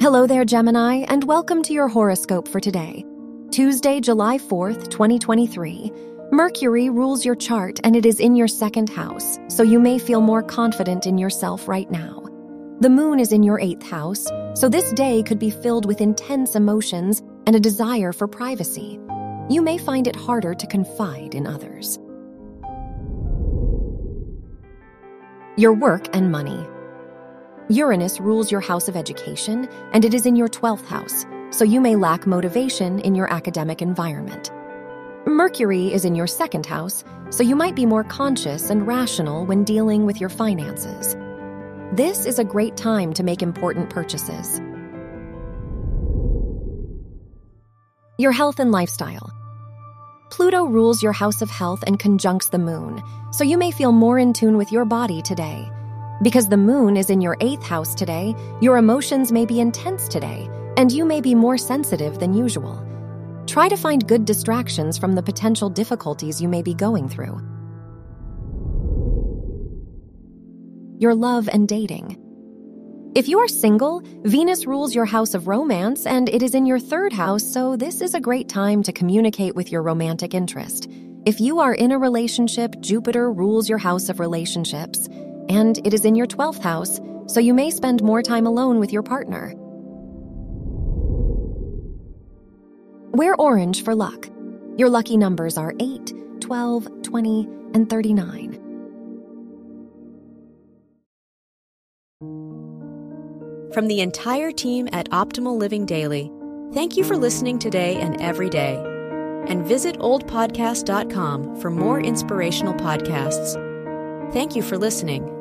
Hello there, Gemini, and welcome to your horoscope for today, Tuesday, July 4th, 2023. Mercury rules your chart and it is in your second house, so you may feel more confident in yourself right now. The moon is in your eighth house, so this day could be filled with intense emotions and a desire for privacy. You may find it harder to confide in others. Your work and money. Uranus rules your house of education, and it is in your 12th house, so you may lack motivation in your academic environment. Mercury is in your second house, so you might be more conscious and rational when dealing with your finances. This is a great time to make important purchases. Your health and lifestyle. Pluto rules your house of health and conjuncts the moon, so you may feel more in tune with your body today. Because the moon is in your eighth house today, your emotions may be intense today, and you may be more sensitive than usual. Try to find good distractions from the potential difficulties you may be going through. Your love and dating. If you are single, Venus rules your house of romance and it is in your third house, so this is a great time to communicate with your romantic interest. If you are in a relationship, Jupiter rules your house of relationships and it is in your 12th house, so you may spend more time alone with your partner. Wear orange for luck. Your lucky numbers are 8, 12, 20, and 39. From the entire team at Optimal Living Daily, thank you for listening today and every day. And visit oldpodcast.com for more inspirational podcasts. Thank you for listening.